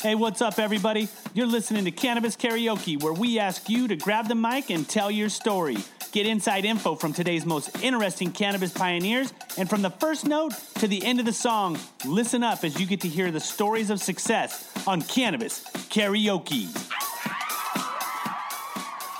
Hey, what's up, everybody? You're listening to Cannabis Karaoke, where we ask you to grab the mic and tell your story. Get inside info from today's most interesting cannabis pioneers, and from the first note to the end of the song, listen up as you get to hear the stories of success on Cannabis Karaoke.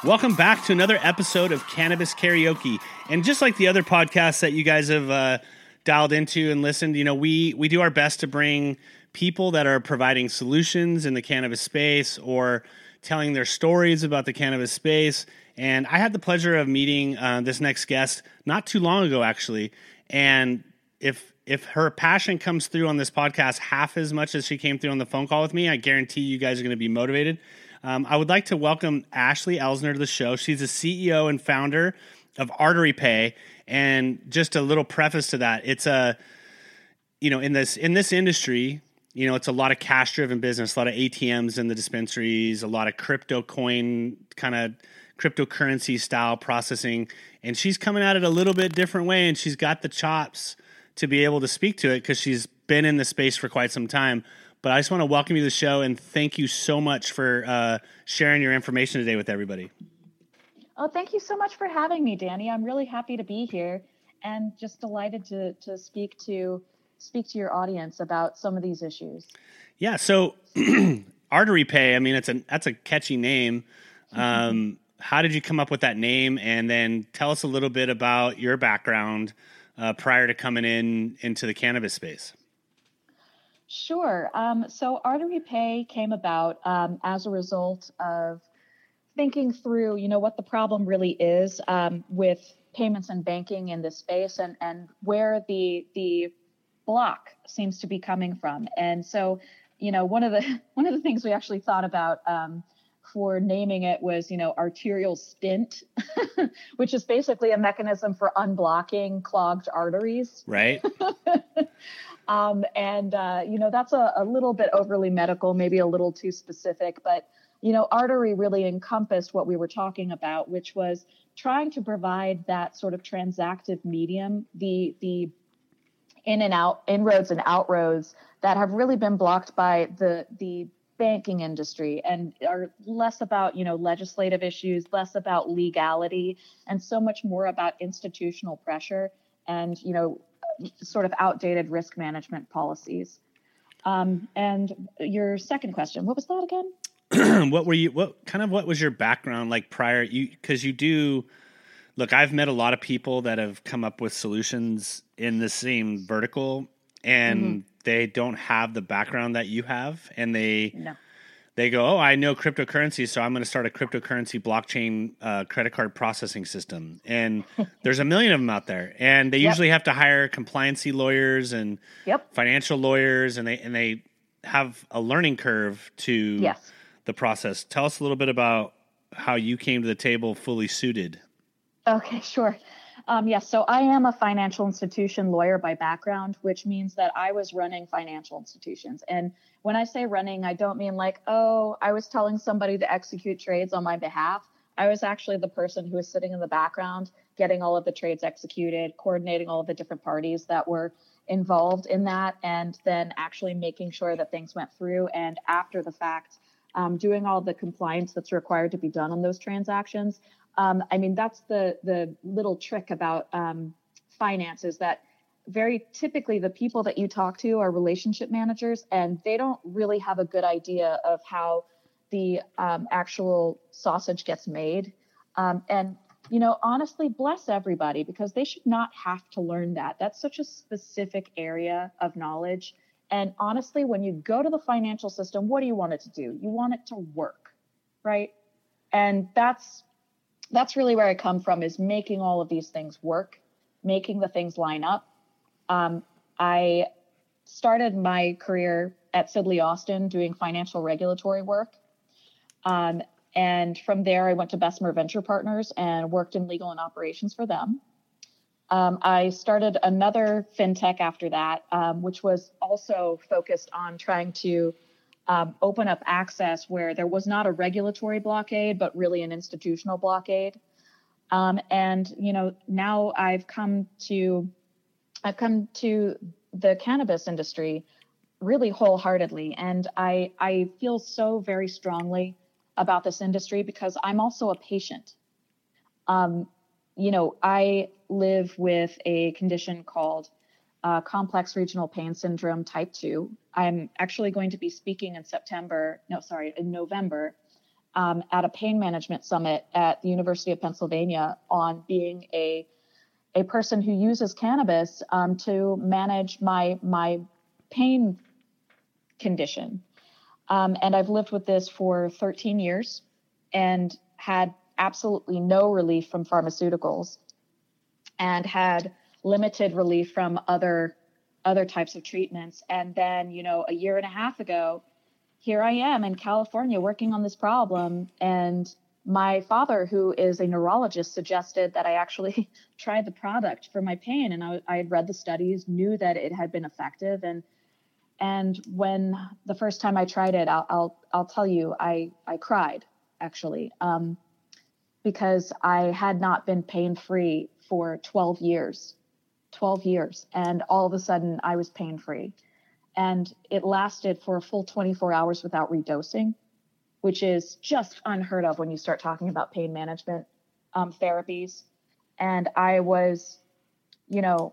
Welcome back to another episode of Cannabis Karaoke. And just like the other podcasts that you guys have uh, dialed into and listened, you know, we we do our best to bring people that are providing solutions in the cannabis space or telling their stories about the cannabis space. And I had the pleasure of meeting uh, this next guest not too long ago, actually. And if if her passion comes through on this podcast half as much as she came through on the phone call with me, I guarantee you guys are going to be motivated. Um, I would like to welcome Ashley Elsner to the show. She's the CEO and founder of Artery Pay. And just a little preface to that, it's a you know in this in this industry you know, it's a lot of cash driven business, a lot of ATMs in the dispensaries, a lot of crypto coin kind of cryptocurrency style processing. And she's coming at it a little bit different way and she's got the chops to be able to speak to it because she's been in the space for quite some time. But I just want to welcome you to the show and thank you so much for uh, sharing your information today with everybody. Oh, thank you so much for having me, Danny. I'm really happy to be here and just delighted to to speak to speak to your audience about some of these issues. Yeah. So artery pay. I mean, it's a that's a catchy name. Um, how did you come up with that name? And then tell us a little bit about your background uh, prior to coming in into the cannabis space. Sure. Um, so Artery Pay came about um, as a result of thinking through, you know, what the problem really is um, with payments and banking in this space, and and where the the block seems to be coming from. And so, you know, one of the one of the things we actually thought about um, for naming it was, you know, arterial stent, which is basically a mechanism for unblocking clogged arteries. Right. um, and uh, you know, that's a, a little bit overly medical, maybe a little too specific, but you know, artery really encompassed what we were talking about, which was trying to provide that sort of transactive medium, the the in and out inroads and outroads that have really been blocked by the the banking industry and are less about you know legislative issues less about legality and so much more about institutional pressure and you know sort of outdated risk management policies. Um, and your second question what was that again? What were you what kind of what was your background like prior you because you do look, I've met a lot of people that have come up with solutions in the same vertical and mm-hmm. they don't have the background that you have and they no. they go, "Oh, I know cryptocurrency, so I'm going to start a cryptocurrency blockchain uh, credit card processing system." And there's a million of them out there, and they yep. usually have to hire compliancy lawyers and yep. financial lawyers and they and they have a learning curve to yes. the process. Tell us a little bit about how you came to the table fully suited. Okay, sure. Um, yes, so I am a financial institution lawyer by background, which means that I was running financial institutions. And when I say running, I don't mean like, oh, I was telling somebody to execute trades on my behalf. I was actually the person who was sitting in the background, getting all of the trades executed, coordinating all of the different parties that were involved in that, and then actually making sure that things went through. And after the fact, um, doing all the compliance that's required to be done on those transactions. Um, I mean, that's the the little trick about um, finance is that very typically the people that you talk to are relationship managers, and they don't really have a good idea of how the um, actual sausage gets made. Um, and you know, honestly, bless everybody because they should not have to learn that. That's such a specific area of knowledge. And honestly, when you go to the financial system, what do you want it to do? You want it to work, right? And that's that's really where I come from is making all of these things work, making the things line up. Um, I started my career at Sidley Austin doing financial regulatory work. Um, and from there, I went to Bessemer Venture Partners and worked in legal and operations for them. Um, I started another fintech after that, um, which was also focused on trying to um, open up access where there was not a regulatory blockade, but really an institutional blockade. Um, and you know, now I've come to, I've come to the cannabis industry really wholeheartedly. And I, I feel so very strongly about this industry because I'm also a patient. Um, you know, I live with a condition called uh, complex regional pain syndrome type 2. I'm actually going to be speaking in September, no, sorry, in November um, at a pain management summit at the University of Pennsylvania on being a a person who uses cannabis um, to manage my my pain condition. Um, and I've lived with this for 13 years and had absolutely no relief from pharmaceuticals and had limited relief from other other types of treatments. And then, you know, a year and a half ago, here I am in California working on this problem. And my father, who is a neurologist, suggested that I actually try the product for my pain. And I, I had read the studies, knew that it had been effective. And and when the first time I tried it, I'll I'll, I'll tell you, I I cried actually, um, because I had not been pain free for 12 years, 12 years, and all of a sudden I was pain free and it lasted for a full 24 hours without redosing, which is just unheard of when you start talking about pain management um, therapies. And I was, you know,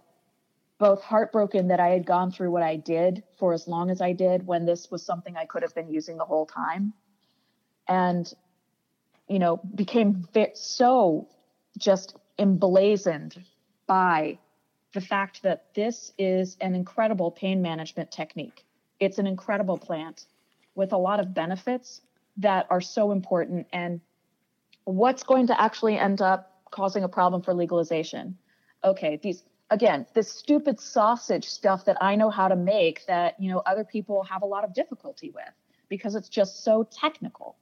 both heartbroken that I had gone through what I did for as long as I did when this was something I could have been using the whole time. And, you know, became so just emblazoned by the fact that this is an incredible pain management technique. It's an incredible plant with a lot of benefits that are so important. And what's going to actually end up causing a problem for legalization? Okay, these again, this stupid sausage stuff that I know how to make that, you know, other people have a lot of difficulty with because it's just so technical.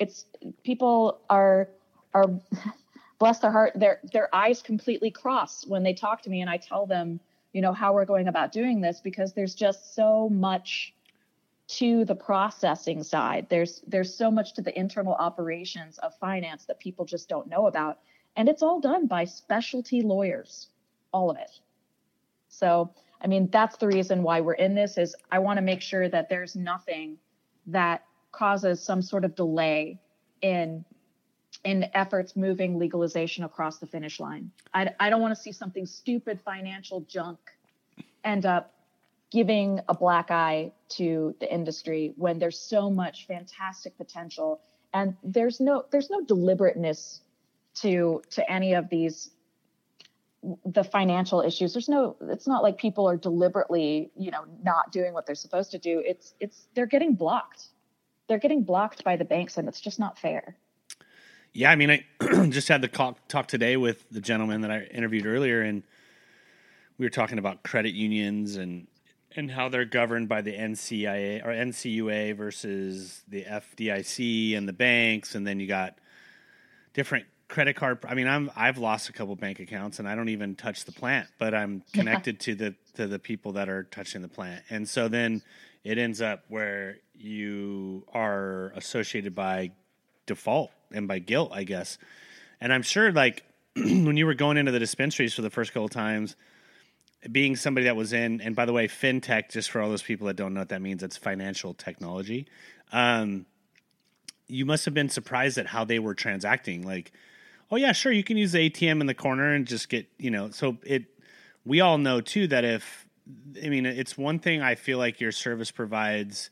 It's people are are bless their heart, their their eyes completely cross when they talk to me and I tell them, you know, how we're going about doing this because there's just so much to the processing side. There's there's so much to the internal operations of finance that people just don't know about. And it's all done by specialty lawyers, all of it. So, I mean, that's the reason why we're in this is I want to make sure that there's nothing that causes some sort of delay in in efforts moving legalization across the finish line. I, I don't want to see something stupid financial junk end up giving a black eye to the industry when there's so much fantastic potential and there's no there's no deliberateness to to any of these the financial issues. There's no it's not like people are deliberately you know not doing what they're supposed to do. It's it's they're getting blocked. They're getting blocked by the banks and it's just not fair yeah, I mean, I just had the talk, talk today with the gentleman that I interviewed earlier, and we were talking about credit unions and and how they're governed by the NCIA or NCUA versus the FDIC and the banks, and then you got different credit card. I mean, I'm I've lost a couple bank accounts, and I don't even touch the plant, but I'm connected to the to the people that are touching the plant, and so then it ends up where you are associated by default and by guilt, I guess. And I'm sure, like when you were going into the dispensaries for the first couple times, being somebody that was in, and by the way, fintech, just for all those people that don't know what that means, it's financial technology. Um, you must have been surprised at how they were transacting. Like, oh yeah, sure, you can use the ATM in the corner and just get, you know. So it, we all know too that if, I mean, it's one thing I feel like your service provides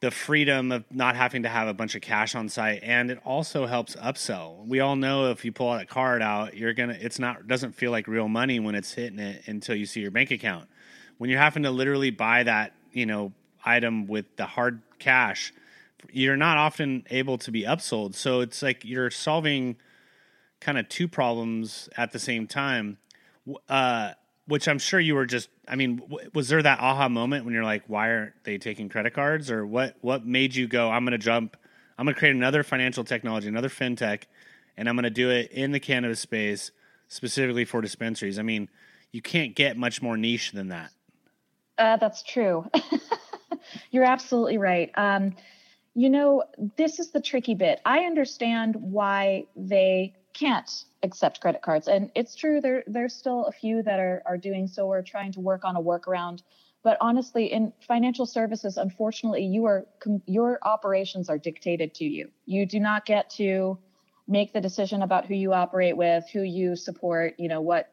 the freedom of not having to have a bunch of cash on site and it also helps upsell. We all know if you pull that card out you're gonna it's not doesn't feel like real money when it's hitting it until you see your bank account. When you're having to literally buy that you know item with the hard cash you're not often able to be upsold. So it's like you're solving kind of two problems at the same time. Uh, which I'm sure you were just. I mean, w- was there that aha moment when you're like, why aren't they taking credit cards, or what? What made you go? I'm going to jump. I'm going to create another financial technology, another fintech, and I'm going to do it in the cannabis space specifically for dispensaries. I mean, you can't get much more niche than that. Uh, that's true. You're absolutely right. Um, you know, this is the tricky bit. I understand why they can't accept credit cards. And it's true there there's still a few that are are doing so. We're trying to work on a workaround But honestly, in financial services, unfortunately, you are your operations are dictated to you. You do not get to make the decision about who you operate with, who you support, you know, what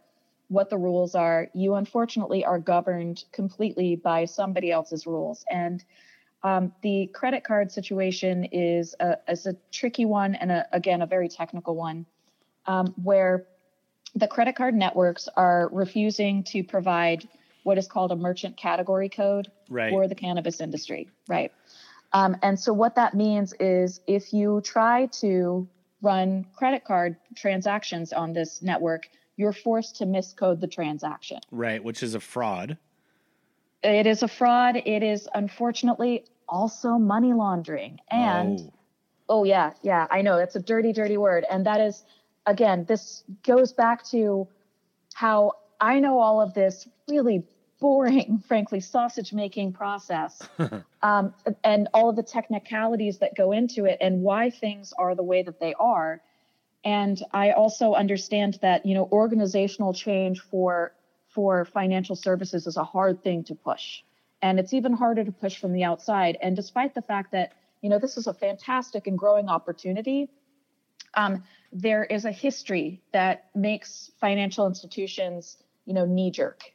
what the rules are. You unfortunately are governed completely by somebody else's rules. And um, the credit card situation is a, is a tricky one and a, again a very technical one, um, where the credit card networks are refusing to provide what is called a merchant category code right. for the cannabis industry. Right. Um, and so what that means is if you try to run credit card transactions on this network, you're forced to miscode the transaction. Right, which is a fraud. It is a fraud. It is unfortunately also money laundering. And oh, oh yeah, yeah, I know it's a dirty, dirty word. And that is, again, this goes back to how I know all of this really boring, frankly, sausage making process um, and all of the technicalities that go into it and why things are the way that they are. And I also understand that, you know, organizational change for for financial services is a hard thing to push. And it's even harder to push from the outside. And despite the fact that, you know, this is a fantastic and growing opportunity, um, there is a history that makes financial institutions, you know, knee jerk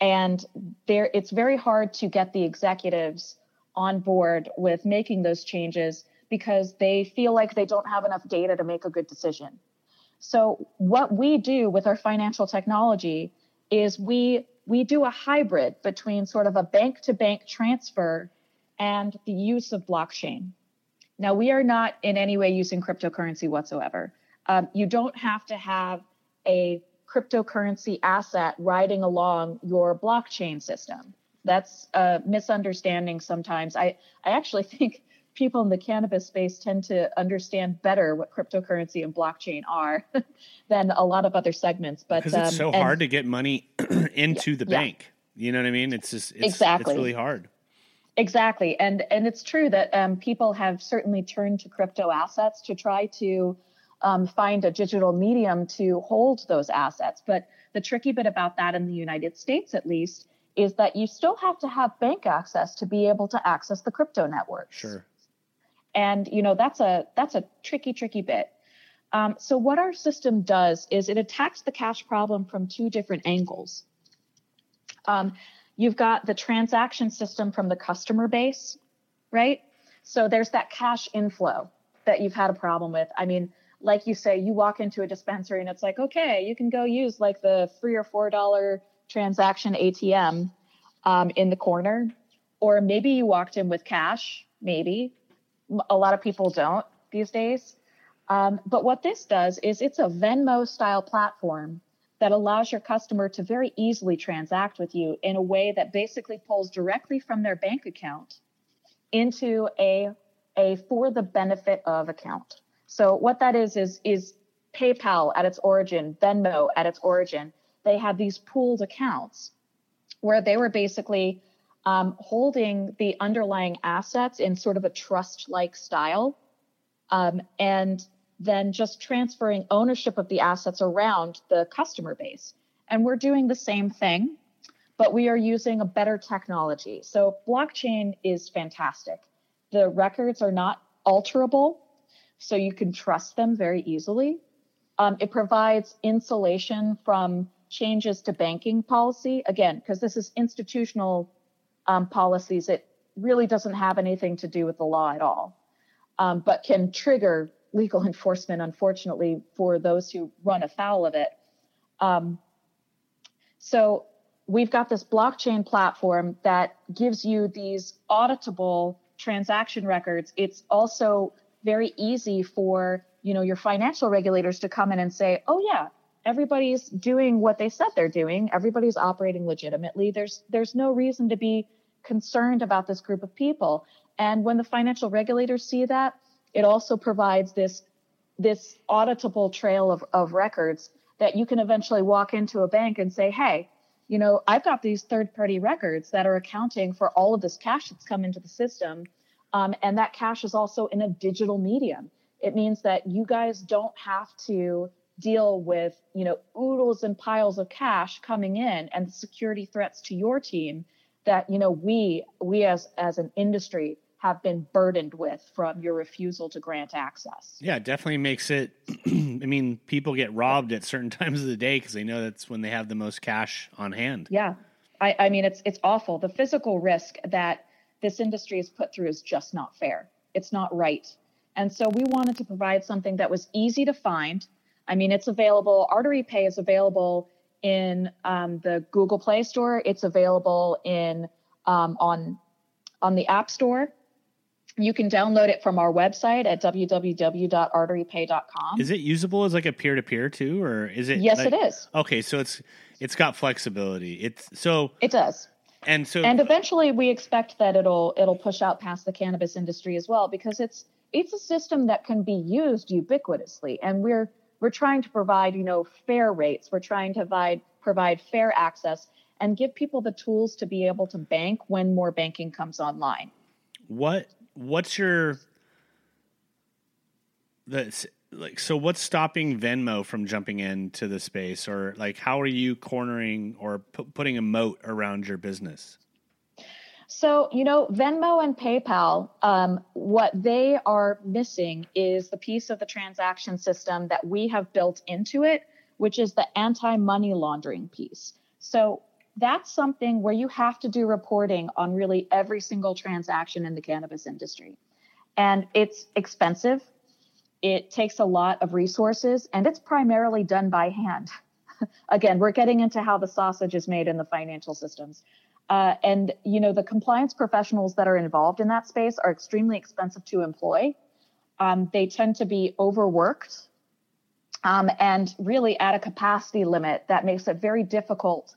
and there it's very hard to get the executives on board with making those changes because they feel like they don't have enough data to make a good decision. So what we do with our financial technology is we we do a hybrid between sort of a bank to bank transfer and the use of blockchain. Now we are not in any way using cryptocurrency whatsoever. Um, you don't have to have a cryptocurrency asset riding along your blockchain system. That's a misunderstanding sometimes. I, I actually think people in the cannabis space tend to understand better what cryptocurrency and blockchain are than a lot of other segments. But because it's um, so and, hard to get money into yeah, the bank. Yeah. You know what I mean? It's just it's, exactly it's really hard. Exactly, and and it's true that um, people have certainly turned to crypto assets to try to um, find a digital medium to hold those assets. But the tricky bit about that in the United States, at least, is that you still have to have bank access to be able to access the crypto network. Sure. And you know that's a that's a tricky tricky bit. Um, so what our system does is it attacks the cash problem from two different angles. You've got the transaction system from the customer base, right? So there's that cash inflow that you've had a problem with. I mean, like you say, you walk into a dispensary and it's like, okay, you can go use like the three or four dollar transaction ATM um, in the corner, or maybe you walked in with cash. Maybe a lot of people don't these days. Um, but what this does is it's a Venmo style platform that allows your customer to very easily transact with you in a way that basically pulls directly from their bank account into a a for the benefit of account. So what that is is is PayPal at its origin, Venmo at its origin. They had these pooled accounts where they were basically um, holding the underlying assets in sort of a trust-like style, um, and then just transferring ownership of the assets around the customer base. And we're doing the same thing, but we are using a better technology. So blockchain is fantastic. The records are not alterable so you can trust them very easily. Um, it provides insulation from changes to banking policy. Again, because this is institutional um, policies, it really doesn't have anything to do with the law at all, um, but can trigger legal enforcement, unfortunately, for those who run afoul of it. Um, so we've got this blockchain platform that gives you these auditable transaction records. It's also very easy for you know your financial regulators to come in and say oh yeah everybody's doing what they said they're doing everybody's operating legitimately there's there's no reason to be concerned about this group of people and when the financial regulators see that it also provides this this auditable trail of, of records that you can eventually walk into a bank and say hey you know i've got these third party records that are accounting for all of this cash that's come into the system um, and that cash is also in a digital medium. It means that you guys don't have to deal with, you know, oodles and piles of cash coming in and security threats to your team that you know we we as as an industry have been burdened with from your refusal to grant access. Yeah, it definitely makes it. I mean, people get robbed at certain times of the day because they know that's when they have the most cash on hand. Yeah, I, I mean it's it's awful. The physical risk that this industry is put through is just not fair. It's not right. And so we wanted to provide something that was easy to find. I mean, it's available. Artery Pay is available in um, the Google Play Store. It's available in um, on on the App Store. You can download it from our website at www.arterypay.com. Is it usable as like a peer to peer too, or is it? Yes, like, it is. Okay, so it's it's got flexibility. It's so it does. And so and eventually we expect that it'll it'll push out past the cannabis industry as well because it's it's a system that can be used ubiquitously and we're we're trying to provide you know fair rates we're trying to provide provide fair access and give people the tools to be able to bank when more banking comes online what what's your the like so what's stopping venmo from jumping into the space or like how are you cornering or pu- putting a moat around your business so, you know, Venmo and PayPal, um, what they are missing is the piece of the transaction system that we have built into it, which is the anti money laundering piece. So, that's something where you have to do reporting on really every single transaction in the cannabis industry. And it's expensive, it takes a lot of resources, and it's primarily done by hand. Again, we're getting into how the sausage is made in the financial systems. Uh, and you know the compliance professionals that are involved in that space are extremely expensive to employ. Um, they tend to be overworked um, and really at a capacity limit that makes it very difficult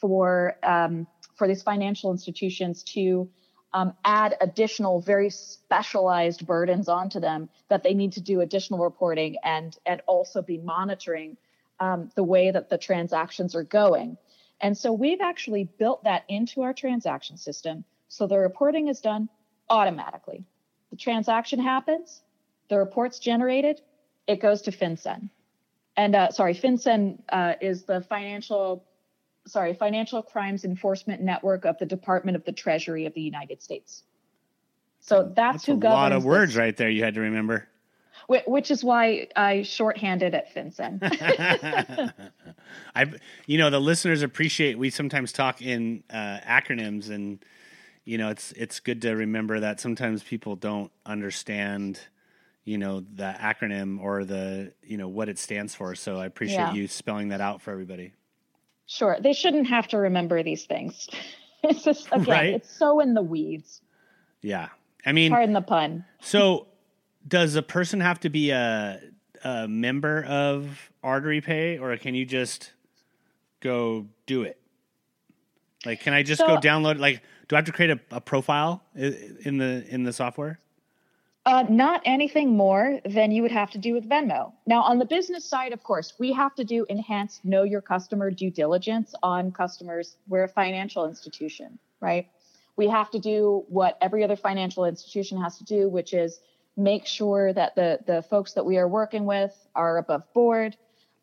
for um, for these financial institutions to um, add additional, very specialized burdens onto them that they need to do additional reporting and and also be monitoring um, the way that the transactions are going. And so we've actually built that into our transaction system. So the reporting is done automatically. The transaction happens, the report's generated, it goes to FinCEN. And uh, sorry, FinCEN uh, is the financial, sorry, Financial Crimes Enforcement Network of the Department of the Treasury of the United States. So that's, that's who a governs. A lot of words this. right there. You had to remember which is why I shorthanded at FinCEN. I, you know, the listeners appreciate. We sometimes talk in uh, acronyms, and you know, it's it's good to remember that sometimes people don't understand, you know, the acronym or the you know what it stands for. So I appreciate yeah. you spelling that out for everybody. Sure, they shouldn't have to remember these things. it's just again, right? it's so in the weeds. Yeah, I mean, pardon the pun. So does a person have to be a, a member of Artery Pay, or can you just go do it? Like, can I just so, go download? Like, do I have to create a, a profile in the in the software? Uh, not anything more than you would have to do with Venmo. Now, on the business side, of course, we have to do enhanced know your customer due diligence on customers. We're a financial institution, right? We have to do what every other financial institution has to do, which is make sure that the the folks that we are working with are above board,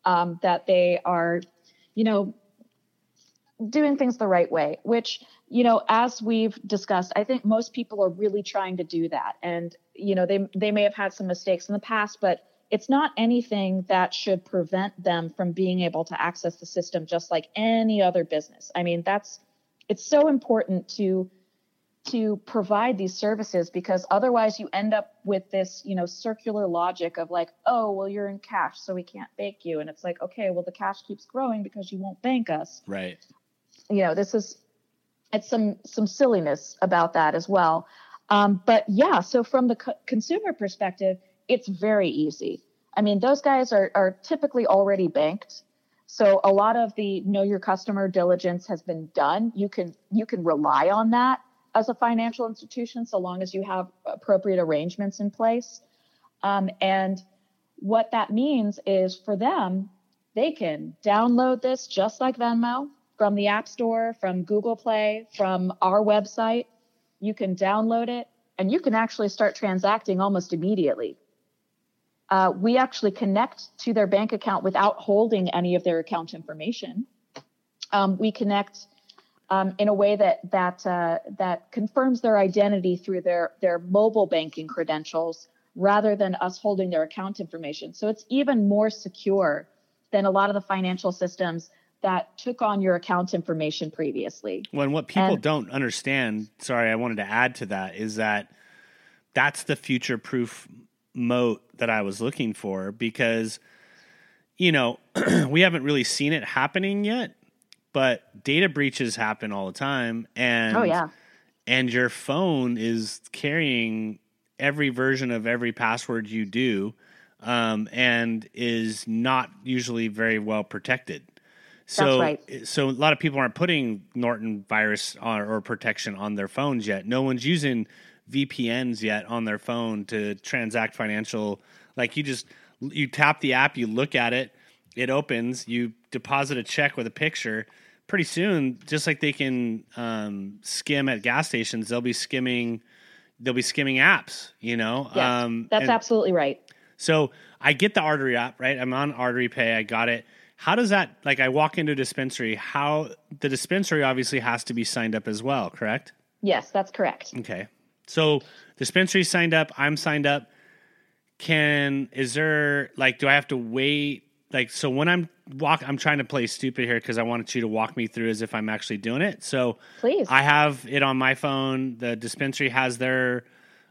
um, that they are, you know, doing things the right way. Which you know, as we've discussed, I think most people are really trying to do that, and you know, they they may have had some mistakes in the past, but it's not anything that should prevent them from being able to access the system just like any other business. I mean, that's it's so important to to provide these services because otherwise you end up with this you know circular logic of like oh well you're in cash so we can't bank you and it's like okay well the cash keeps growing because you won't bank us right you know this is it's some some silliness about that as well. Um, but yeah so from the co- consumer perspective it's very easy. I mean those guys are are typically already banked. So a lot of the know your customer diligence has been done. You can you can rely on that as a financial institution, so long as you have appropriate arrangements in place. Um, and what that means is for them, they can download this just like Venmo from the App Store, from Google Play, from our website. You can download it and you can actually start transacting almost immediately. Uh, we actually connect to their bank account without holding any of their account information. Um, we connect um, in a way that that uh, that confirms their identity through their their mobile banking credentials rather than us holding their account information. So it's even more secure than a lot of the financial systems that took on your account information previously. Well, and what people and, don't understand, sorry, I wanted to add to that, is that that's the future proof moat that I was looking for because, you know, we haven't really seen it happening yet, but data breaches happen all the time. And, oh, yeah. And your phone is carrying every version of every password you do um, and is not usually very well protected. So, right. so a lot of people aren't putting Norton virus on, or protection on their phones yet. No one's using VPNs yet on their phone to transact financial. Like you just you tap the app, you look at it, it opens, you deposit a check with a picture. Pretty soon, just like they can um, skim at gas stations, they'll be skimming they'll be skimming apps, you know? Yeah, um, that's absolutely right. So I get the artery app, right? I'm on artery pay. I got it. How does that, like, I walk into a dispensary, how the dispensary obviously has to be signed up as well, correct? Yes, that's correct. Okay. So dispensary signed up, I'm signed up. Can, is there, like, do I have to wait like so when I'm walk I'm trying to play stupid here because I wanted you to walk me through as if I'm actually doing it. So please, I have it on my phone. The dispensary has their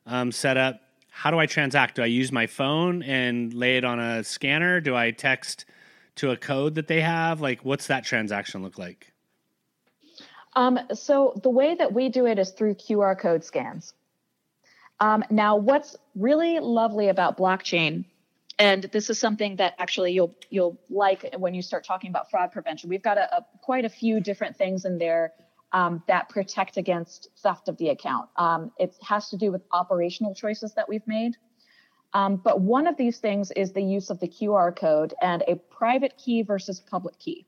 um, setup. How do I transact? Do I use my phone and lay it on a scanner? Do I text to a code that they have? Like, what's that transaction look like? Um, so the way that we do it is through QR code scans. Um, now, what's really lovely about blockchain and this is something that actually you'll you'll like when you start talking about fraud prevention. We've got a, a quite a few different things in there um, that protect against theft of the account. Um, it has to do with operational choices that we've made. Um, but one of these things is the use of the QR code and a private key versus public key.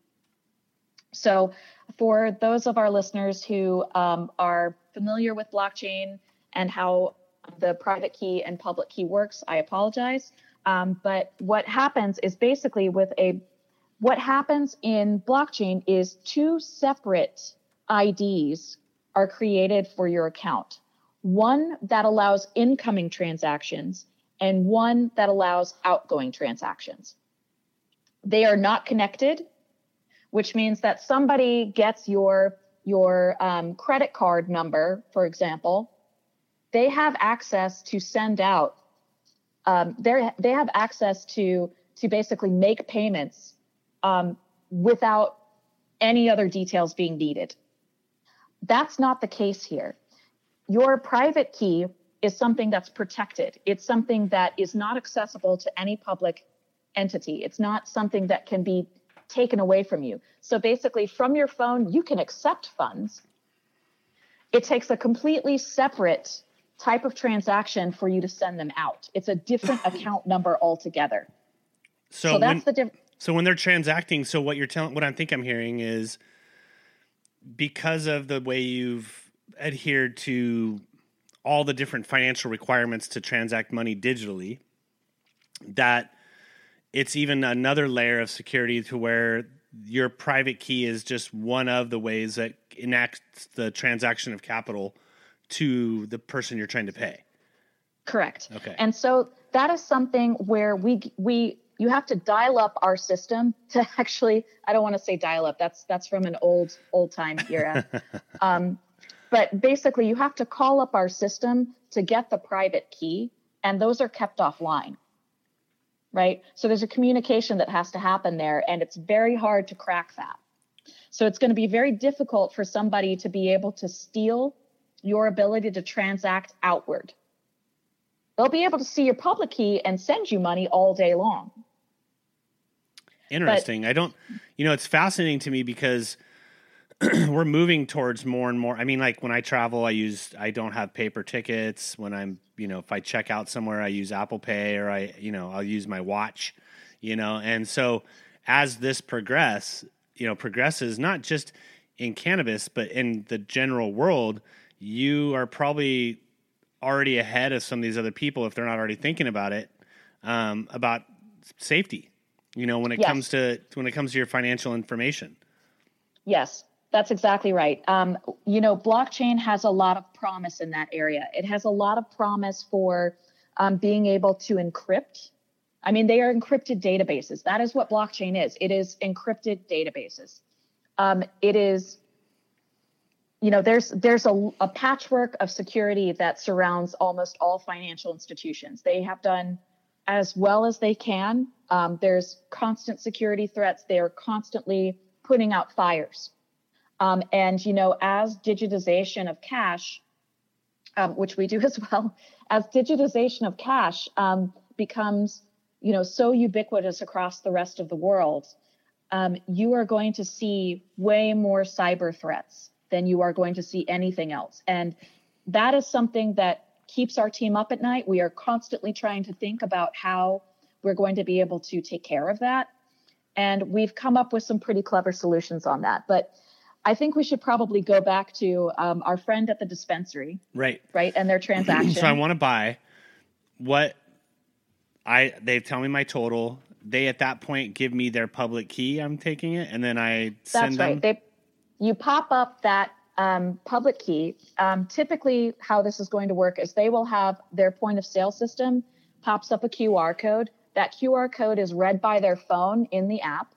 So, for those of our listeners who um, are familiar with blockchain and how the private key and public key works, I apologize. Um, but what happens is basically with a what happens in blockchain is two separate IDs are created for your account. One that allows incoming transactions and one that allows outgoing transactions. They are not connected, which means that somebody gets your your um, credit card number, for example, they have access to send out um, they they have access to to basically make payments um, without any other details being needed. That's not the case here. Your private key is something that's protected. It's something that is not accessible to any public entity. It's not something that can be taken away from you. So basically, from your phone, you can accept funds. It takes a completely separate type of transaction for you to send them out. It's a different account number altogether. So, so that's when, the difference. So when they're transacting, so what you're telling, what I think I'm hearing is because of the way you've adhered to all the different financial requirements to transact money digitally, that it's even another layer of security to where your private key is just one of the ways that enacts the transaction of capital to the person you're trying to pay. Correct. Okay. And so that is something where we we you have to dial up our system to actually I don't want to say dial up that's that's from an old old time era. um, but basically you have to call up our system to get the private key and those are kept offline. Right? So there's a communication that has to happen there and it's very hard to crack that. So it's going to be very difficult for somebody to be able to steal your ability to transact outward. They'll be able to see your public key and send you money all day long. Interesting. But, I don't, you know, it's fascinating to me because we're moving towards more and more. I mean, like when I travel, I use, I don't have paper tickets. When I'm, you know, if I check out somewhere, I use Apple Pay or I, you know, I'll use my watch, you know, and so as this progress, you know, progresses not just in cannabis, but in the general world, you are probably already ahead of some of these other people if they're not already thinking about it um, about safety. You know, when it yes. comes to when it comes to your financial information. Yes, That's exactly right. Um, you know, blockchain has a lot of promise in that area. It has a lot of promise for um, being able to encrypt. I mean, they are encrypted databases. That is what blockchain is. It is encrypted databases. Um, it is, you know, there's there's a, a patchwork of security that surrounds almost all financial institutions. They have done as well as they can. Um, there's constant security threats. They are constantly putting out fires um, and you know, as digitization of cash, um, which we do as well, as digitization of cash um, becomes you know so ubiquitous across the rest of the world, um, you are going to see way more cyber threats than you are going to see anything else, and that is something that keeps our team up at night. We are constantly trying to think about how we're going to be able to take care of that. And we've come up with some pretty clever solutions on that. But I think we should probably go back to um, our friend at the dispensary. Right. Right. And their transaction. so I want to buy what I they tell me my total. They at that point give me their public key. I'm taking it, and then I send That's right. them. They you pop up that um, public key. Um, typically, how this is going to work is they will have their point of sale system pops up a QR code. That QR code is read by their phone in the app,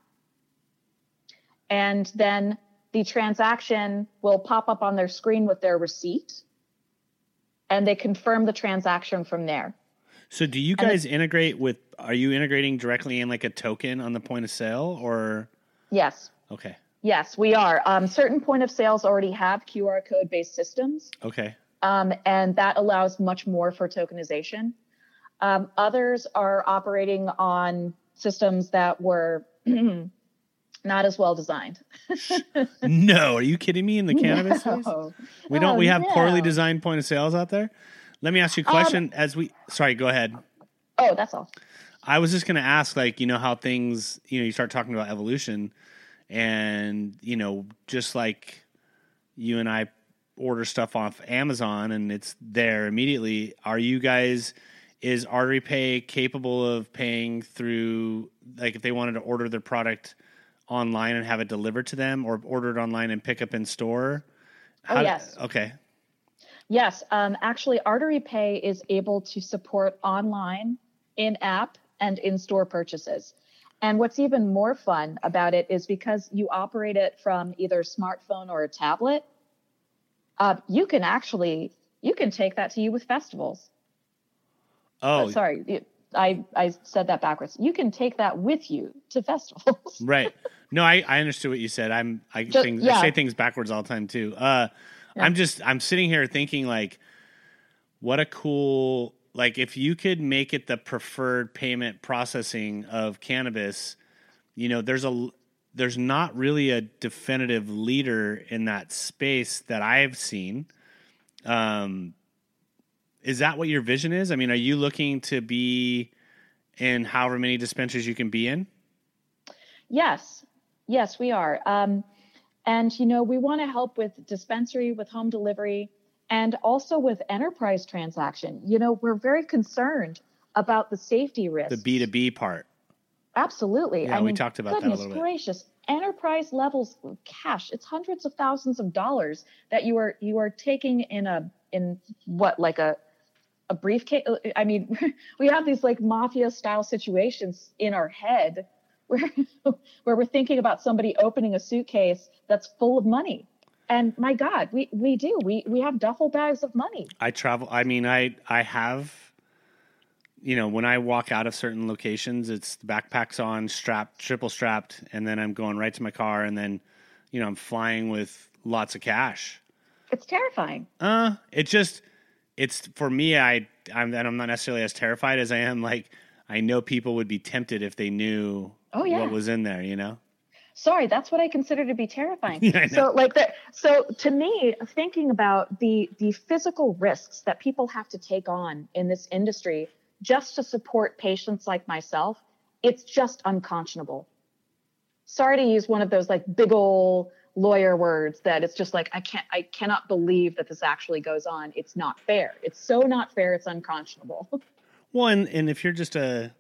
and then the transaction will pop up on their screen with their receipt and they confirm the transaction from there. So do you guys integrate with are you integrating directly in like a token on the point of sale or Yes. Okay. Yes, we are. Um, certain point of sales already have QR code based systems. Okay. Um, and that allows much more for tokenization. Um, others are operating on systems that were not as well designed. no, are you kidding me? In the cannabis no. we don't. Oh, we have no. poorly designed point of sales out there. Let me ask you a question. Um, as we, sorry, go ahead. Oh, that's all. I was just going to ask, like, you know, how things, you know, you start talking about evolution, and you know, just like you and I order stuff off Amazon and it's there immediately. Are you guys? Is Artery Pay capable of paying through, like, if they wanted to order their product? Online and have it delivered to them, or order it online and pick up in store? Oh, How, oh yes. Okay. Yes, um, actually, Artery Pay is able to support online, in app, and in store purchases. And what's even more fun about it is because you operate it from either a smartphone or a tablet, uh, you can actually you can take that to you with festivals. Oh, uh, sorry, I I said that backwards. You can take that with you to festivals. right. No, I, I understood what you said. I'm I, just, things, yeah. I say things backwards all the time too. Uh, yeah. I'm just I'm sitting here thinking like, what a cool like if you could make it the preferred payment processing of cannabis. You know, there's a there's not really a definitive leader in that space that I've seen. Um, is that what your vision is? I mean, are you looking to be in however many dispensaries you can be in? Yes, Yes, we are. Um, and, you know, we want to help with dispensary, with home delivery, and also with enterprise transaction. You know, we're very concerned about the safety risk. The B2B part. Absolutely. Yeah, I we mean, talked about goodness that a little gracious. Enterprise levels cash. It's hundreds of thousands of dollars that you are you are taking in a in what like a a briefcase. I mean, we have these like mafia style situations in our head where where we're thinking about somebody opening a suitcase that's full of money. And my god we we do. We we have duffel bags of money. I travel i mean i i have you know when i walk out of certain locations it's backpacks on strapped triple strapped and then i'm going right to my car and then you know i'm flying with lots of cash. It's terrifying. Uh it just it's for me i i'm and i'm not necessarily as terrified as i am like i know people would be tempted if they knew oh, yeah. what was in there, you know? Sorry, that's what I consider to be terrifying. yeah, so like that so to me, thinking about the the physical risks that people have to take on in this industry just to support patients like myself, it's just unconscionable. Sorry to use one of those like big old lawyer words that it's just like I can't I cannot believe that this actually goes on. It's not fair. It's so not fair. It's unconscionable. well, and and if you're just a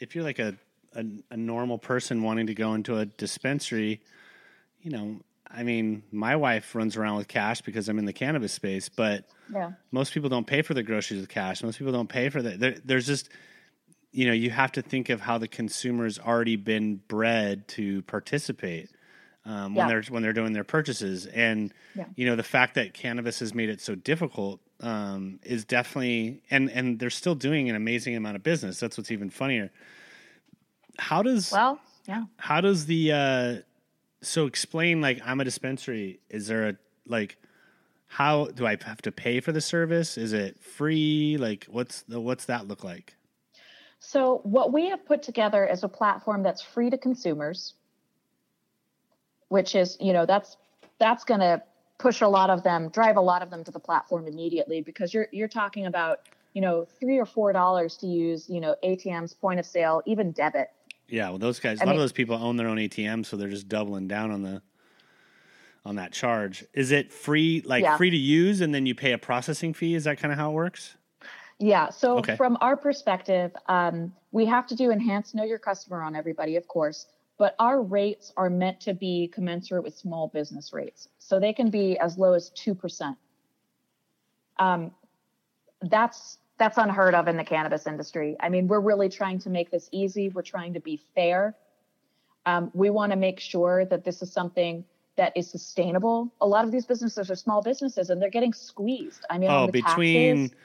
if you're like a a, a normal person wanting to go into a dispensary, you know, I mean, my wife runs around with cash because I'm in the cannabis space, but Yeah. most people don't pay for their groceries with cash. Most people don't pay for that. There, there's just, you know, you have to think of how the consumer's already been bred to participate um, when Yeah. they're when they're doing their purchases, and Yeah. you know, the fact that cannabis has made it so difficult um, is definitely, and and they're still doing an amazing amount of business. That's what's even funnier. How does Well, yeah. how does the uh so explain like I'm a dispensary is there a like how do I have to pay for the service is it free like what's the what's that look like So, what we have put together is a platform that's free to consumers, which is, you know, that's that's going to push a lot of them, drive a lot of them to the platform immediately because you're you're talking about, you know, three or four dollars to use, you know, ATMs, point of sale, even debit. yeah well those guys I a lot mean- of those people own their own ATM so they're just doubling down on the on that charge is it free like Yeah. free to use and then you pay a processing fee is that kind of how it works Yeah. So Okay. from our perspective, um, we have to do enhanced know your customer on everybody, of course, but our rates are meant to be commensurate with small business rates. So they can be as low as two percent. Um, that's that's unheard of in the cannabis industry. I mean, we're really trying to make this easy. We're trying to be fair. Um, we want to make sure that this is something that is sustainable. A lot of these businesses are small businesses, and they're getting squeezed. I mean, oh between taxes,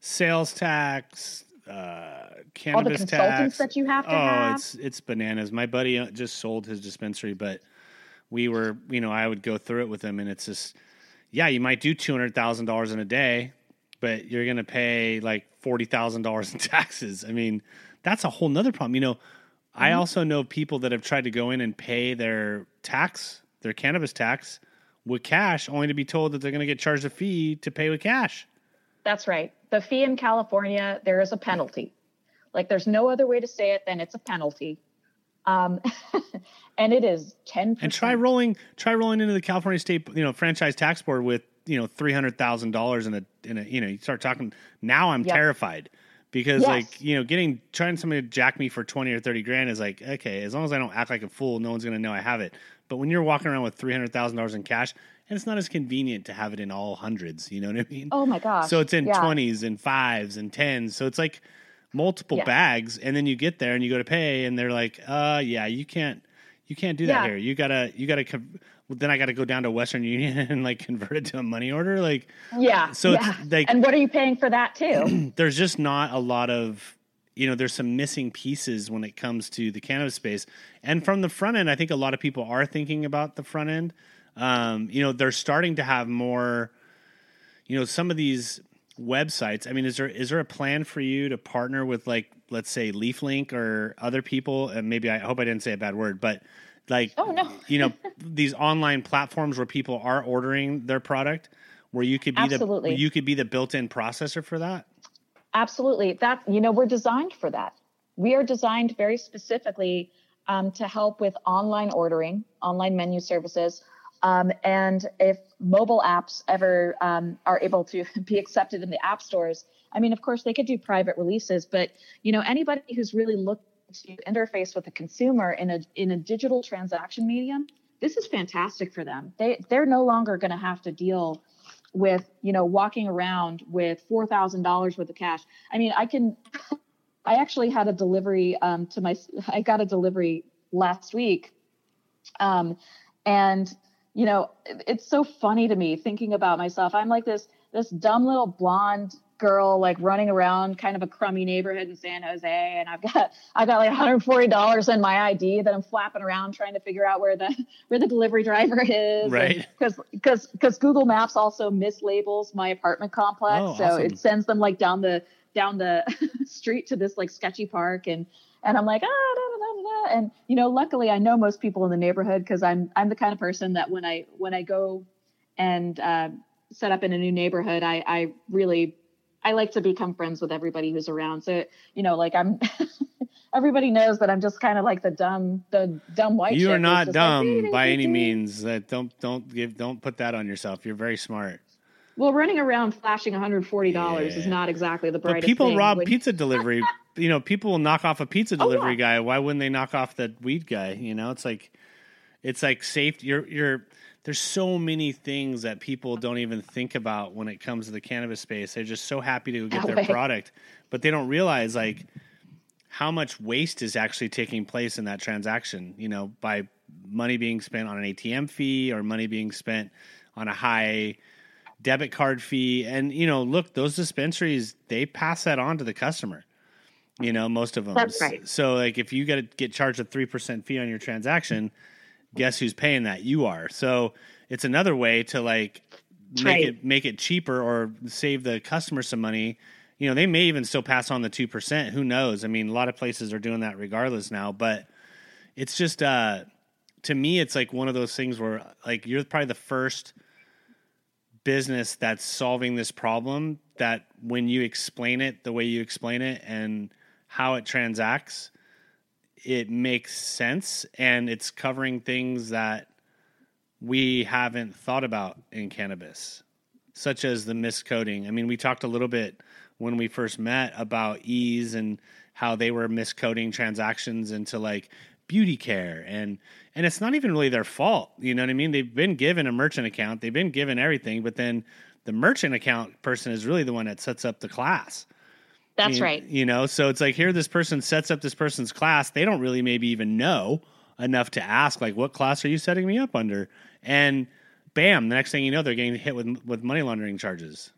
sales tax uh all the cannabis consultants tax that you have to oh, have. it's it's bananas. My buddy uh, just sold his dispensary, but we were, you know, I would go through it with him, and it's just, yeah, you might do two hundred thousand dollars in a day, but you're going to pay like forty thousand dollars in taxes. I mean, that's a whole nother problem. You know, I Mm-hmm. also know people that have tried to go in and pay their tax, their cannabis tax, with cash, only to be told that they're going to get charged a fee to pay with cash. That's right. The fee in California, there is a penalty. Like there's no other way to say it than it's a penalty. Um, and it is 10%. and try rolling try rolling into the California State you know franchise tax board with you know three hundred thousand dollars in a in a you know you start talking now I'm Yep. terrified because Yes. like you know getting trying somebody to jack me for twenty or thirty grand is like okay as long as I don't act like a fool no one's gonna know I have it but when you're walking around with three hundred thousand dollars in cash and it's not as convenient to have it in all hundreds you know what I mean Oh my gosh. so it's in Yeah. twenties and fives and tens so it's like multiple Yeah. bags and then you get there and you go to pay and they're like uh yeah you can't you can't do that Yeah. here you gotta you gotta con- then i gotta go down to western union and like convert it to a money order like Yeah. So it's yeah. like- and what are you paying for that too? there's just not a lot of you know there's some missing pieces when it comes to the cannabis space and from the front end i think a lot of people are thinking about the front end um, you know they're starting to have more you know some of these websites i mean is there is there a plan for you to partner with like let's say LeafLink or other people and maybe i hope i didn't say a bad word but like Oh, no. you know these online platforms where people are ordering their product where you could be Absolutely. the you could be the built-in processor for that Absolutely. That, you know, we're designed for that. We are designed very specifically um, to help with online ordering, online menu services. Um, and if mobile apps ever um, are able to be accepted in the app stores, I mean, of course, they could do private releases, but you know, anybody who's really looking to interface with a consumer in a in a digital transaction medium, this is fantastic for them. They they're no longer going to have to deal with you know walking around with four thousand dollars worth of cash. I mean, I can. I actually had a delivery um, to my. I got a delivery last week, um, and you know it's so funny to me thinking about myself. I'm like this this dumb little blonde girl like running around kind of a crummy neighborhood in San Jose and I've got I've got like $140 in my ID that I'm flapping around trying to figure out where the where the delivery driver is Right. because because because Google Maps also mislabels my apartment complex Oh, so awesome. it sends them like down the down the street to this like sketchy park and and I'm like ah da, da, da, and you know luckily I know most people in the neighborhood because I'm I'm the kind of person that when I when I go and uh, set up in a new neighborhood I I really I like to become friends with everybody who's around. So, you know, like I'm everybody knows that I'm just kind of like the dumb the dumb white you are not like, dumb "Dee, dee, by any means. That don't don't give don't put that on yourself. You're very smart. Well, running around flashing $140 is not exactly the brightest. but people thing rob when- pizza delivery you know people will knock off a pizza Oh, yeah. delivery guy why wouldn't they knock off the weed guy you know it's like it's like safe you're you're there's so many things that people uh-huh. don't even think about when it comes to the cannabis space. They're just so happy to get oh, their product, but they don't realize like how much waste is actually taking place in that transaction, you know, by money being spent on an ATM fee or money being spent on a high debit card fee. And, you know, look, those dispensaries, they pass that on to the customer. You know, most of them. That's right. So, like, if you got to get charged a 3% fee on your transaction, guess who's paying that? You are. So, it's another way to, like, make right. it make it cheaper or save the customer some money. You know, they may even still pass on the 2%. Who knows? I mean, a lot of places are doing that regardless now, but it's just, uh, to me, it's like one of those things where, like, you're probably the first business that's solving this problem that when you explain it the way you explain it and how it transacts, it makes sense and it's covering things that we haven't thought about in cannabis, such as the miscoding. I mean, we talked a little bit when we first met about Eaze and how they were miscoding transactions into like beauty care and and it's not even really their fault you know what i mean they've been given a merchant account they've been given everything but then the merchant account person is really the one that sets up the class that's right. You know, so it's like here this person sets up this person's class. They don't really maybe even know enough to ask like what class are you setting me up under? And bam, the next thing you know they're getting hit with with money laundering charges.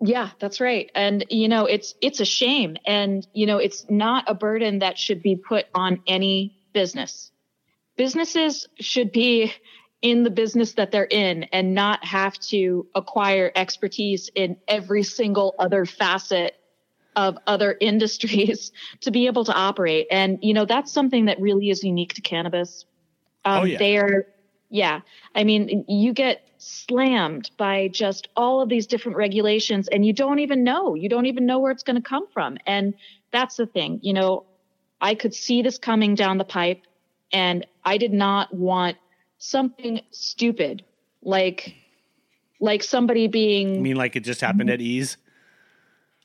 Yeah, that's right. And you know, it's it's a shame and you know, it's not a burden that should be put on any business. Businesses should be in the business that they're in and not have to acquire expertise in every single other facet of other industries to be able to operate. And, you know, that's something that really is unique to cannabis. Um, oh, yeah. They're, yeah. I mean, you get slammed by just all of these different regulations and you don't even know. You don't even know where it's going to come from. And that's the thing. You know, I could see this coming down the pipe and I did not want something stupid like like somebody being I mean like it just happened at Eaze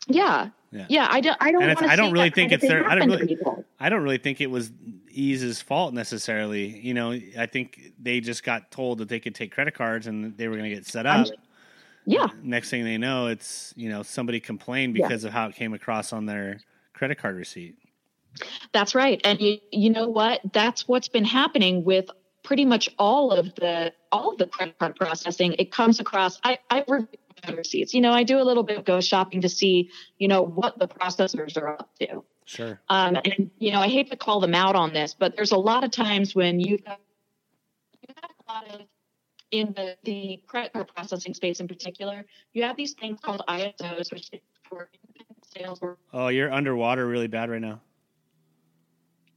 yeah yeah. yeah, I don't. I don't. I don't really think it's their. I don't really. I don't really think it was Eaze's fault necessarily. You know, I think they just got told that they could take credit cards and they were going to get set up. yeah. Next thing they know, it's you know somebody complained because yeah. of how it came across on their credit card receipt. That's right, and you you know what? That's what's been happening with pretty much all of the all of the credit card processing. It comes across. I I receipts. You know, I do a little bit of go shopping to see, you know, what the processors are up to. Sure. Um, and you know, I hate to call them out on this, but there's a lot of times when you have, you have a lot of in the, the credit card processing space in particular, you have these things called ISOs, which is for sales. Oh, you're underwater really bad right now.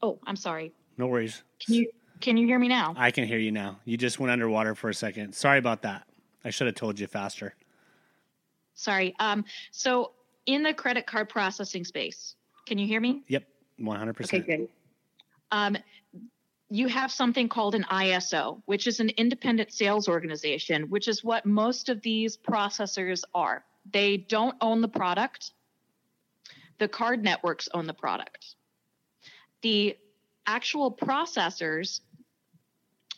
Oh, I'm sorry. No worries. Can you can you hear me now? I can hear you now. You just went underwater for a second. Sorry about that. I should have told you faster. Sorry. Um, so in the credit card processing space, can you hear me? Yep, 100%. Okay, good. Um, you have something called an ISO, which is an independent sales organization, which is what most of these processors are. They don't own the product, the card networks own the product. The actual processors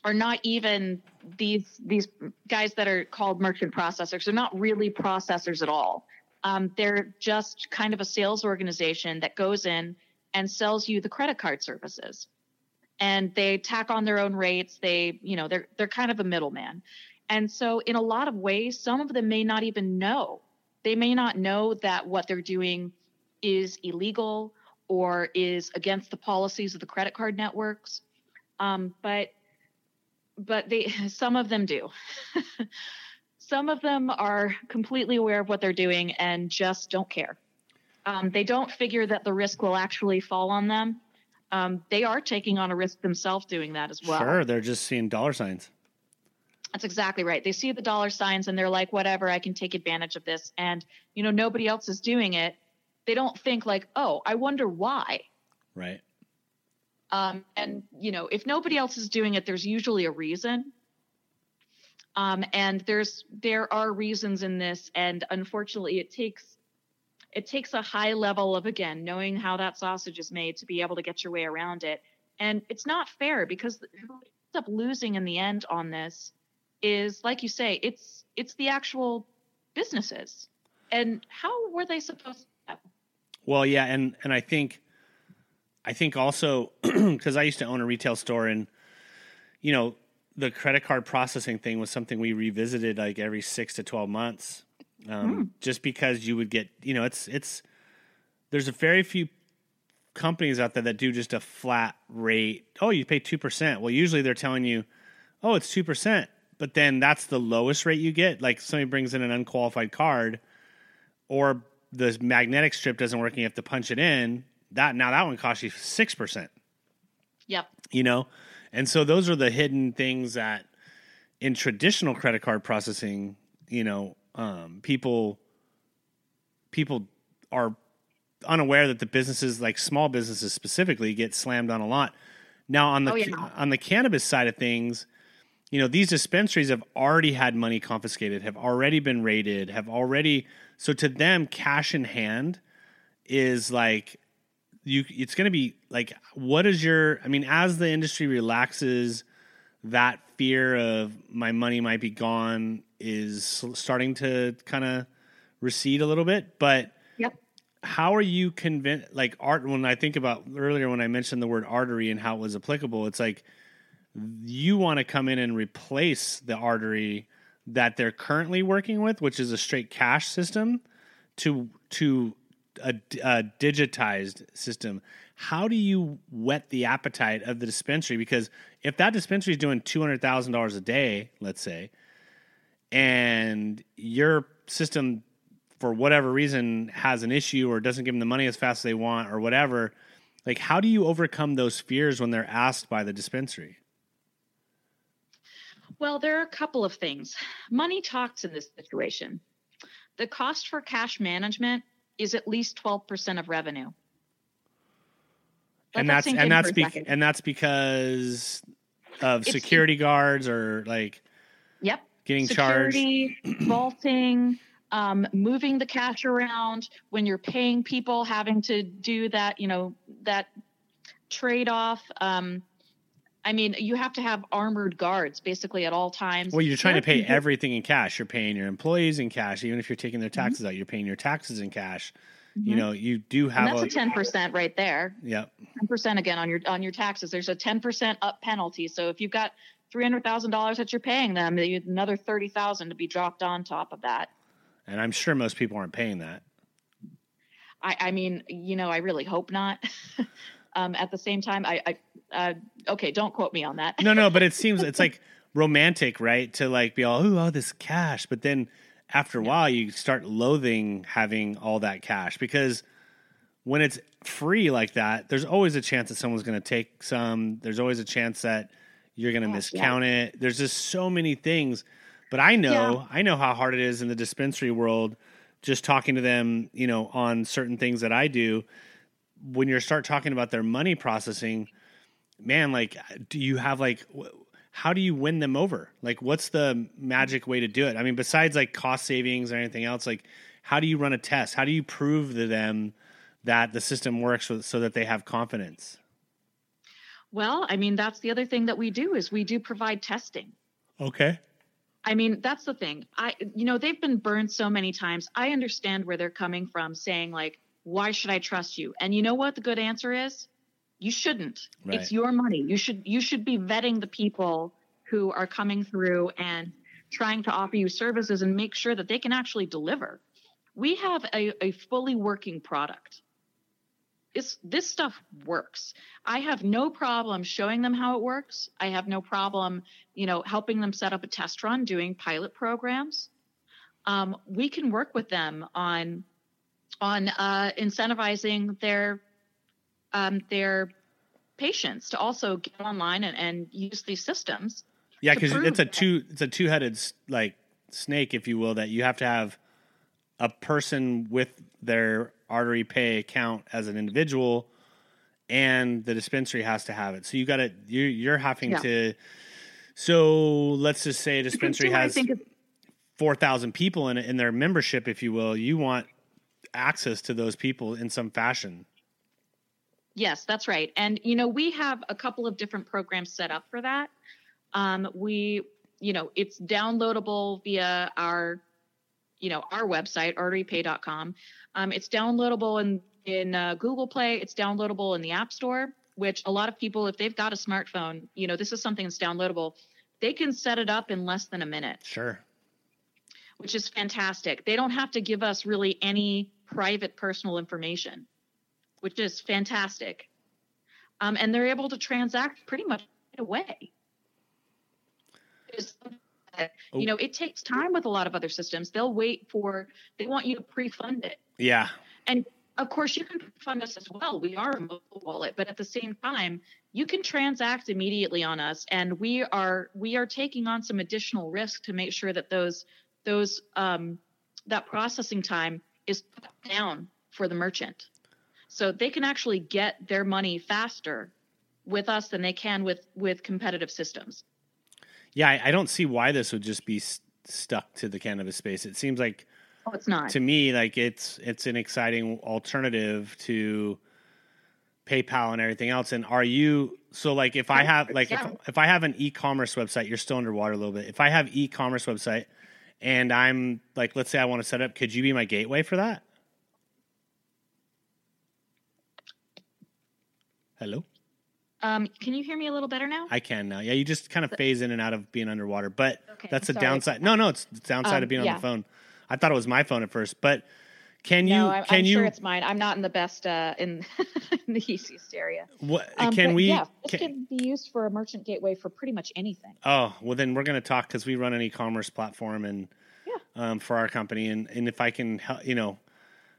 are not even these these guys that are called merchant processors They're not really processors at all. Um, they're just kind of a sales organization that goes in and sells you the credit card services, and they tack on their own rates. They, you know, they're they're kind of a middleman, and so in a lot of ways, some of them may not even know. They may not know that what they're doing is illegal or is against the policies of the credit card networks. Um, but but they some of them do. some of them are completely aware of what they're doing and just don't care. Um, they don't figure that the risk will actually fall on them. Um, they are taking on a risk themselves doing that as well. Sure, they're just seeing dollar signs. That's exactly right. They see the dollar signs and they're like, whatever, I can take advantage of this. And, you know, nobody else is doing it. They don't think, like, oh, I wonder why. Right. Um, and you know, if nobody else is doing it, there's usually a reason. Um, and there's there are reasons in this, and unfortunately, it takes it takes a high level of again knowing how that sausage is made to be able to get your way around it. And it's not fair because who ends up losing in the end on this is like you say, it's it's the actual businesses. And how were they supposed to Well, yeah, and and I think I think also because I used to own a retail store and you know, the credit card processing thing was something we revisited like every 6 to 12 months. Um, mm. just because you would get, you know, it's it's there's a very few companies out there that do just a flat rate. Oh, you pay 2%. Well, usually they're telling you, "Oh, it's 2%." But then that's the lowest rate you get. Like somebody brings in an unqualified card or the magnetic strip doesn't work and you have to punch it in, that now that one costs you 6%. Yep. You know? And so those are the hidden things that in traditional credit card processing, you know, um, people people are unaware that the businesses like small businesses specifically get slammed on a lot. Now on the oh, yeah. on the cannabis side of things, you know, these dispensaries have already had money confiscated, have already been raided, have already so to them cash in hand is like you it's going to be like what is your I mean as the industry relaxes that fear of my money might be gone is starting to kind of recede a little bit. But yep. how are you convinced? Like art, when I think about earlier when I mentioned the word artery and how it was applicable, it's like you want to come in and replace the artery that they're currently working with, which is a straight cash system, to to a, a digitized system how do you whet the appetite of the dispensary? Because if that dispensary is doing two hundred thousand dollars a day, let's say, and your system for whatever reason has an issue or doesn't give them the money as fast as they want or whatever, like how do you overcome those fears when they're asked by the dispensary? Well, there are a couple of things. Money talks in this situation. The cost for cash management is at least 12% of revenue. And that's and that's and that's because of it's, security guards or like yep. getting security, charged vaulting um, moving the cash around when you're paying people having to do that you know that trade off um, I mean, you have to have armored guards basically at all times. Well, you're trying to pay everything in cash. You're paying your employees in cash, even if you're taking their mm-hmm. taxes mm-hmm. out. You're paying your taxes in cash. Mm-hmm. You know, you do have and that's a ten percent right there. Yep. Ten percent again on your on your taxes. There's a ten percent up penalty. So if you've got three hundred thousand dollars that you're paying them, you another thirty thousand to be dropped on top of that. And I'm sure most people aren't paying that. I, I mean, you know, I really hope not. um, at the same time, I, I uh, okay, don't quote me on that. no, no, but it seems it's like romantic, right? To like be all, oh, this cash, but then after a while you start loathing having all that cash because when it's free like that, there's always a chance that someone's going to take some. There's always a chance that you're going to miscount yeah. it. There's just so many things. But I know, yeah. I know how hard it is in the dispensary world. Just talking to them, you know, on certain things that I do. When you start talking about their money processing, man, like, do you have like how do you win them over? Like, what's the magic way to do it? I mean, besides like cost savings or anything else, like, how do you run a test? How do you prove to them that the system works so that they have confidence? Well, I mean, that's the other thing that we do is we do provide testing. Okay. I mean, that's the thing. I, you know, they've been burned so many times. I understand where they're coming from, saying like, "Why should I trust you?" And you know what the good answer is? You shouldn't. Right. it's your money. You should you should be vetting the people who are coming through and trying to offer you services and make sure that they can actually deliver. We have a, a fully working product. It's, this stuff works. I have no problem showing them how it works. I have no problem you know helping them set up a test run doing pilot programs. Um, we can work with them on on uh, incentivizing their um, their patients to also get online and, and use these systems. Yeah, because it's a two it's a two headed like snake, if you will, that you have to have a person with their artery pay account as an individual, and the dispensary has to have it. So you got to you you're having yeah. to. So let's just say a dispensary has four thousand people in it in their membership, if you will. You want access to those people in some fashion. Yes, that's right. And you know, we have a couple of different programs set up for that. Um, we you know, it's downloadable via our, you know, our website, arterypay.com. Um, it's downloadable in in uh, Google Play. It's downloadable in the App Store, which a lot of people, if they've got a smartphone, you know, this is something that's downloadable. They can set it up in less than a minute. Sure. Which is fantastic. They don't have to give us really any private personal information, which is fantastic. Um, and they're able to transact pretty much right away. You know, it takes time with a lot of other systems. They'll wait for, they want you to pre fund it. Yeah. And of course, you can fund us as well. We are a mobile wallet, but at the same time, you can transact immediately on us, and we are we are taking on some additional risk to make sure that those those um, that processing time is down for the merchant, so they can actually get their money faster with us than they can with with competitive systems. Yeah, I, I don't see why this would just be st- stuck to the cannabis space. It seems like Oh, it's not. To me, like it's it's an exciting alternative to PayPal and everything else. And are you so like if I have like yeah. if, if I have an e-commerce website, you're still underwater a little bit. If I have e-commerce website and I'm like, let's say I want to set up, could you be my gateway for that? Hello. Um, can you hear me a little better now? I can now. Yeah, you just kind of phase in and out of being underwater, but okay, that's a downside. No, no, it's the downside um, of being yeah. on the phone. I thought it was my phone at first, but can you? No, I'm, can I'm you? Sure, it's mine. I'm not in the best uh, in, in the easiest area. What um, can we? Yeah, this can, can, be used for a merchant gateway for pretty much anything. Oh well, then we're going to talk because we run an e-commerce platform and yeah. um, for our company, and and if I can help, you know,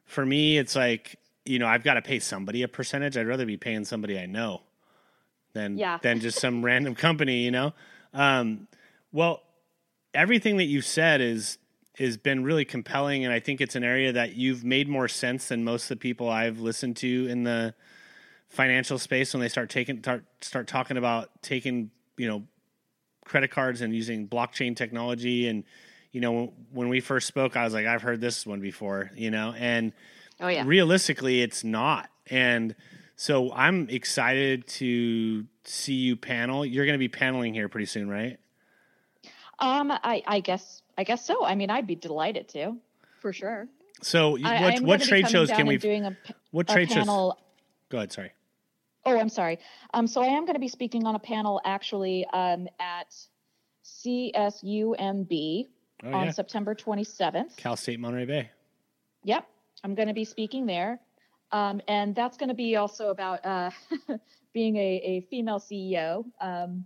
for me, it's like you know I've got to pay somebody a percentage. I'd rather be paying somebody I know than yeah. than just some random company, you know. Um, well, everything that you said is has been really compelling, and I think it's an area that you've made more sense than most of the people I've listened to in the financial space when they start taking start start talking about taking you know credit cards and using blockchain technology and you know when we first spoke i was like i've heard this one before you know and oh yeah realistically it's not and so i'm excited to see you panel you're going to be paneling here pretty soon right um i i guess I guess so. I mean, I'd be delighted to, for sure. So, what, I, what trade shows can we? Doing a, what trade panel, shows? Go ahead. Sorry. Oh, I'm sorry. Um, so I am going to be speaking on a panel actually um, at CSUMB oh, on yeah. September 27th. Cal State Monterey Bay. Yep, I'm going to be speaking there, um, and that's going to be also about uh, being a, a, female CEO. Um,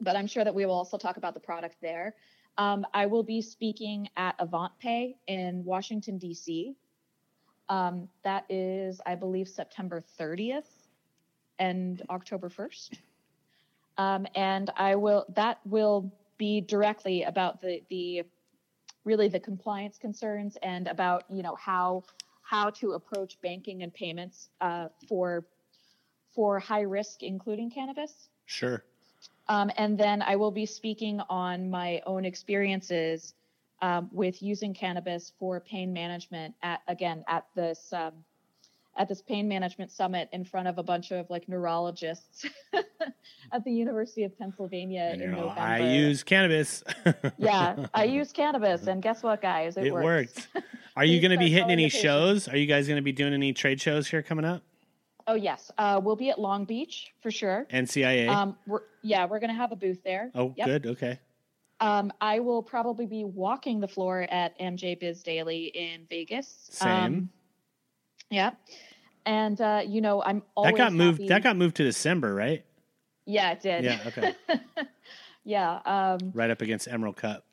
but I'm sure that we will also talk about the product there. Um, I will be speaking at AvantPay in Washington, D.C. Um, that is, I believe, September 30th and October 1st. Um, and I will, that will be directly about the, the, really the compliance concerns and about, you know, how, how to approach banking and payments uh, for, for high risk, including cannabis. Sure. Um, and then I will be speaking on my own experiences um, with using cannabis for pain management at again at this um, at this pain management summit in front of a bunch of like neurologists at the University of Pennsylvania in know, November. I use cannabis. yeah, I use cannabis, and guess what, guys? It, it works. Are you going to be hitting any shows? Are you guys going to be doing any trade shows here coming up? Oh yes, uh, we'll be at Long Beach for sure. NCIA. Um, we're, yeah, we're gonna have a booth there. Oh, yep. good. Okay. Um, I will probably be walking the floor at MJ Biz Daily in Vegas. Same. Um, yeah, and uh, you know I'm always that got happy. moved. That got moved to December, right? Yeah, it did. Yeah. Okay. yeah. Um, right up against Emerald Cup.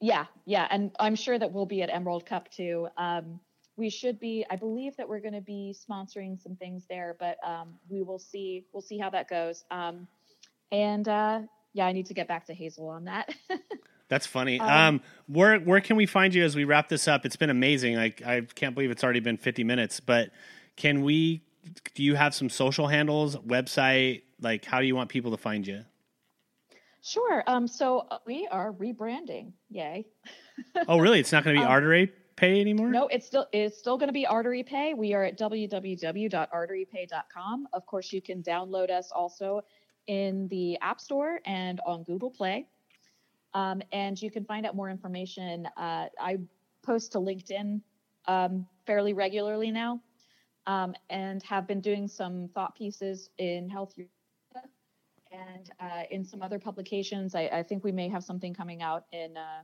Yeah, yeah, and I'm sure that we'll be at Emerald Cup too. Um, we should be i believe that we're going to be sponsoring some things there but um, we will see we'll see how that goes um, and uh, yeah i need to get back to hazel on that that's funny. Um, um, where where can we find you as we wrap this up? It's been amazing. Like i can't believe it's already been 50 minutes but can we do you have some social handles website? Like how do you want people to find you? Sure. Um so uh, we are rebranding. Yay. Oh really? It's not going to be um, artery Pay anymore? No, it's still it's still going to be Artery Pay. We are at www.arterypay.com. Of course, you can download us also in the App Store and on Google Play. Um, and you can find out more information. Uh, I post to LinkedIn um, fairly regularly now um, and have been doing some thought pieces in health and uh, in some other publications. I, I, think we may have something coming out in uh,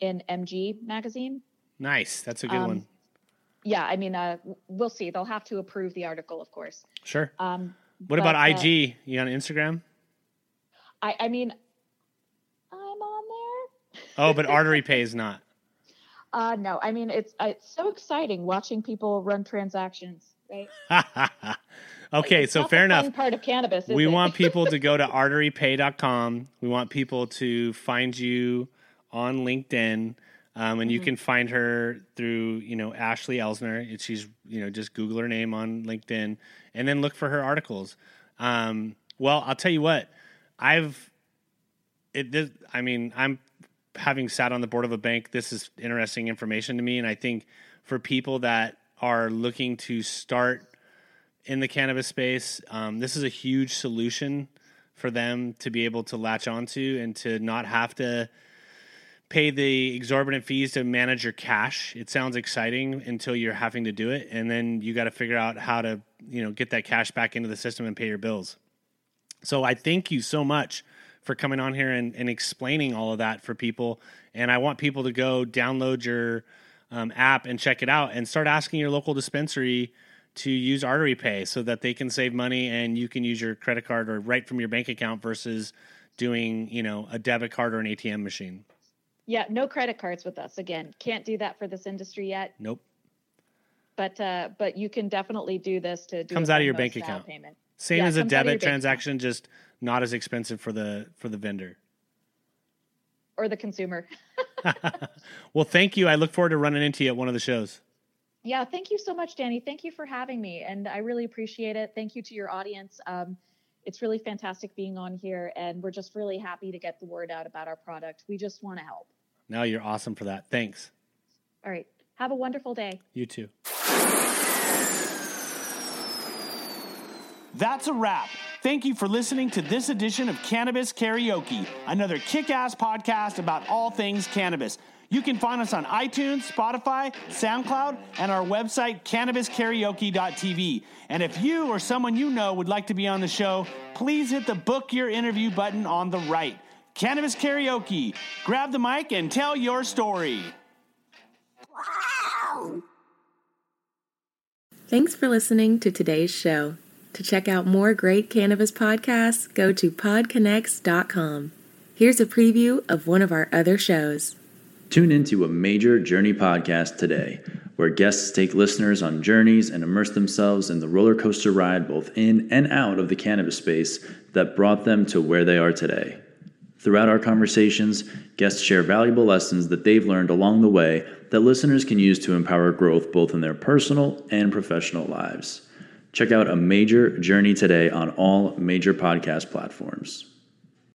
in MG magazine. Nice, that's a good um, one. Yeah, I mean, uh, we'll see. They'll have to approve the article, of course. Sure. Um, what but, about uh, IG? you on Instagram? I, I mean, I'm on there. Oh, but Artery Pay is not. Uh, no, I mean it's it's so exciting watching people run transactions, right? okay, so fair enough. Part of cannabis. we want people to go to arterypay.com. We want people to find you on LinkedIn. Um, and mm-hmm. you can find her through, you know, Ashley Elsner. She's, you know, just Google her name on LinkedIn and then look for her articles. Um, well, I'll tell you what, I've, it, this, I mean, I'm having sat on the board of a bank, this is interesting information to me. And I think for people that are looking to start in the cannabis space, um, this is a huge solution for them to be able to latch onto and to not have to pay the exorbitant fees to manage your cash. It sounds exciting until you're having to do it, and then you got to figure out how to you know get that cash back into the system and pay your bills. So I thank you so much for coming on here and, and explaining all of that for people. And I want people to go download your um, app and check it out and start asking your local dispensary to use Artery Pay so that they can save money and you can use your credit card or right from your bank account versus doing, you know, a debit card or an ATM machine. Yeah, no credit cards with us. Again, can't do that for this industry yet. Nope. But uh, but you can definitely do this to do comes out of your bank account payment. Same yeah, as a debit transaction, just not as expensive for the for the vendor or the consumer. well, thank you. I look forward to running into you at one of the shows. Yeah, thank you so much, Danny. Thank you for having me, and I really appreciate it. Thank you to your audience. Um, it's really fantastic being on here, and we're just really happy to get the word out about our product. We just want to help. No, you're awesome for that. Thanks. All right. Have a wonderful day. You too. That's a wrap. Thank you for listening to this edition of Cannabis Karaoke, another kick ass podcast about all things cannabis. You can find us on iTunes, Spotify, SoundCloud, and our website, cannabiskaraoke.tv. And if you or someone you know would like to be on the show, please hit the book your interview button on the right. Cannabis Karaoke. Grab the mic and tell your story. Wow. Thanks for listening to today's show. To check out more great cannabis podcasts, go to podconnects.com. Here's a preview of one of our other shows. Tune into a major journey podcast today, where guests take listeners on journeys and immerse themselves in the roller coaster ride both in and out of the cannabis space that brought them to where they are today. Throughout our conversations, guests share valuable lessons that they've learned along the way that listeners can use to empower growth both in their personal and professional lives. Check out A Major Journey today on all major podcast platforms.